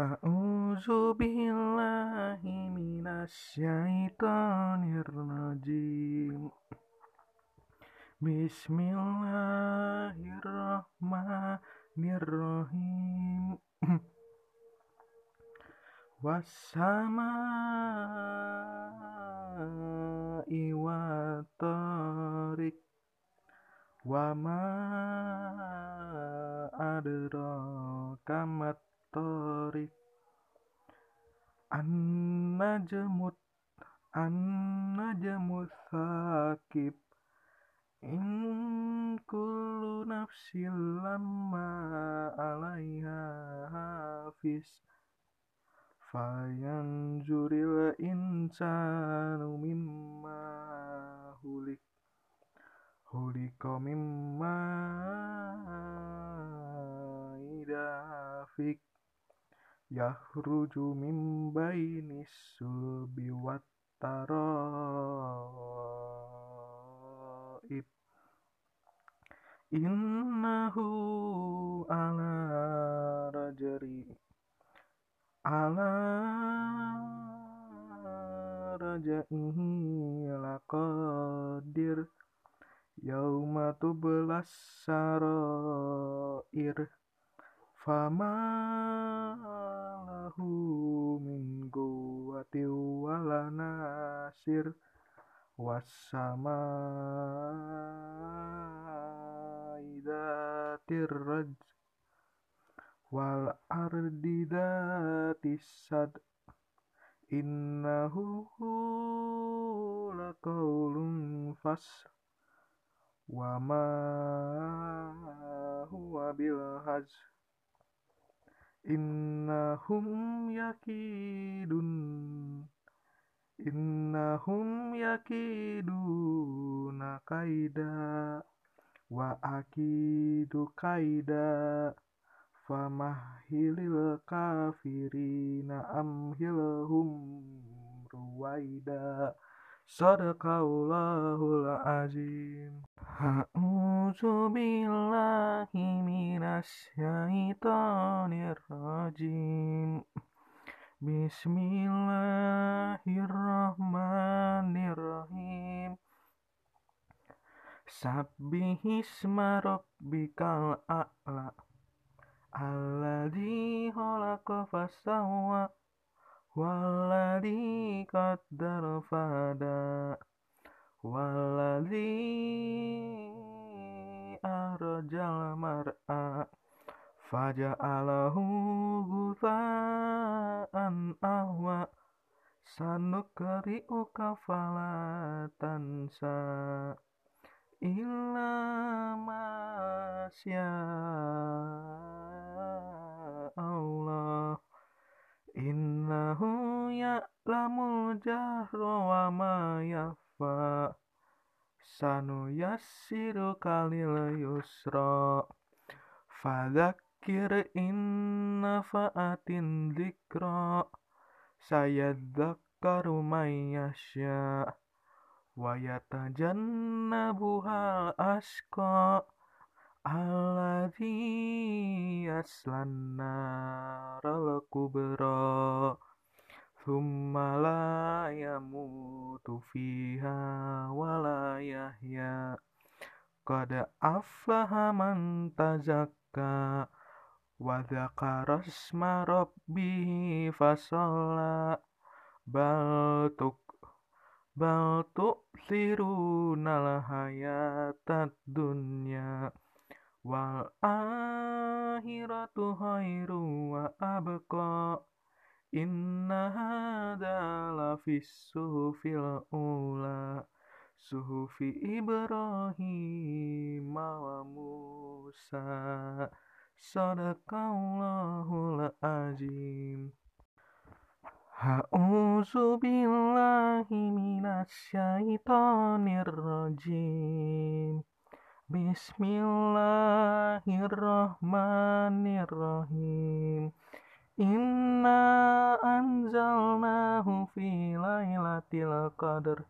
A'udzu billahi minasyaitonir rajim. Bismillahirrahmanirrahim. Wassama'i wa tariq wa ma adraka mat tariq an-najmut an-najmut thaqib in kullu nafsin lamma 'alaiha hafiz fayanzuril insanu mimma yakhruju min bainis sulbi wat taraib innahu ala rajri ala rajaihi laqadir. Yauma tublas sarair fama nasir wassama'i dzatir raj wal ardi dzatis sad. Innahu laqaulun fasl wa ma huwa bil hazl innahum yakidun innahum yakiduna kaida wa akidu kaida famahilil kafirina amhilhum ruwaida. Sadaqallahul azim. A'udzu billahi minasyaitonir rajim Bismillahirrahmanirrahim. Sabbihisma rabbikal a'la. Alladzi khalaqa fasawwa. Walladzi qaddara fada. Walladzi arjal mar'a Faja'alahu ghutha'an ahwa Sanukri'uka fala tansa Illa ma Allah. Innahu ya'lamul jahra wa ma yakhfa Sanuyassiruka lil yusra Fadzakir in nafa'atin dzikra. Sayadzakkaru may yasha Wa yatajannabuhal asqa Alladzi yaslan naral kubra Thumma la yamutu fiha wa la yahya. Qad aflaha Wa dzakara asma rabbihi fasalla. Bal tuk hayatad dunya. Wal akhiratu khairu wa abqa. Inna hadza lafis suhufil ula. Suhufi Ibrahim wa Musa Sadaqallahul azim. A'udzu billahi minasyaitonir rajim Bismillahirrahmanirrahim. Inna anzalnahu fi lailatul qadr.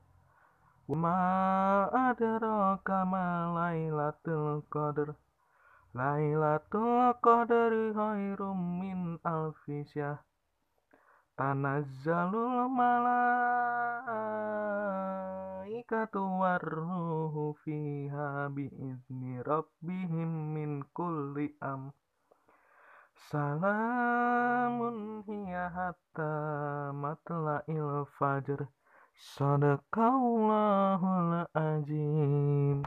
Wa ma adraka ma lailatul qadr Lailatul Qadri khairum min alfi syahr Tanazzalul malaikatu warruhu fiha biizni rabbihim min kulli am. Salamun hiya hatta matla'il fajr. Sadaqallahul azim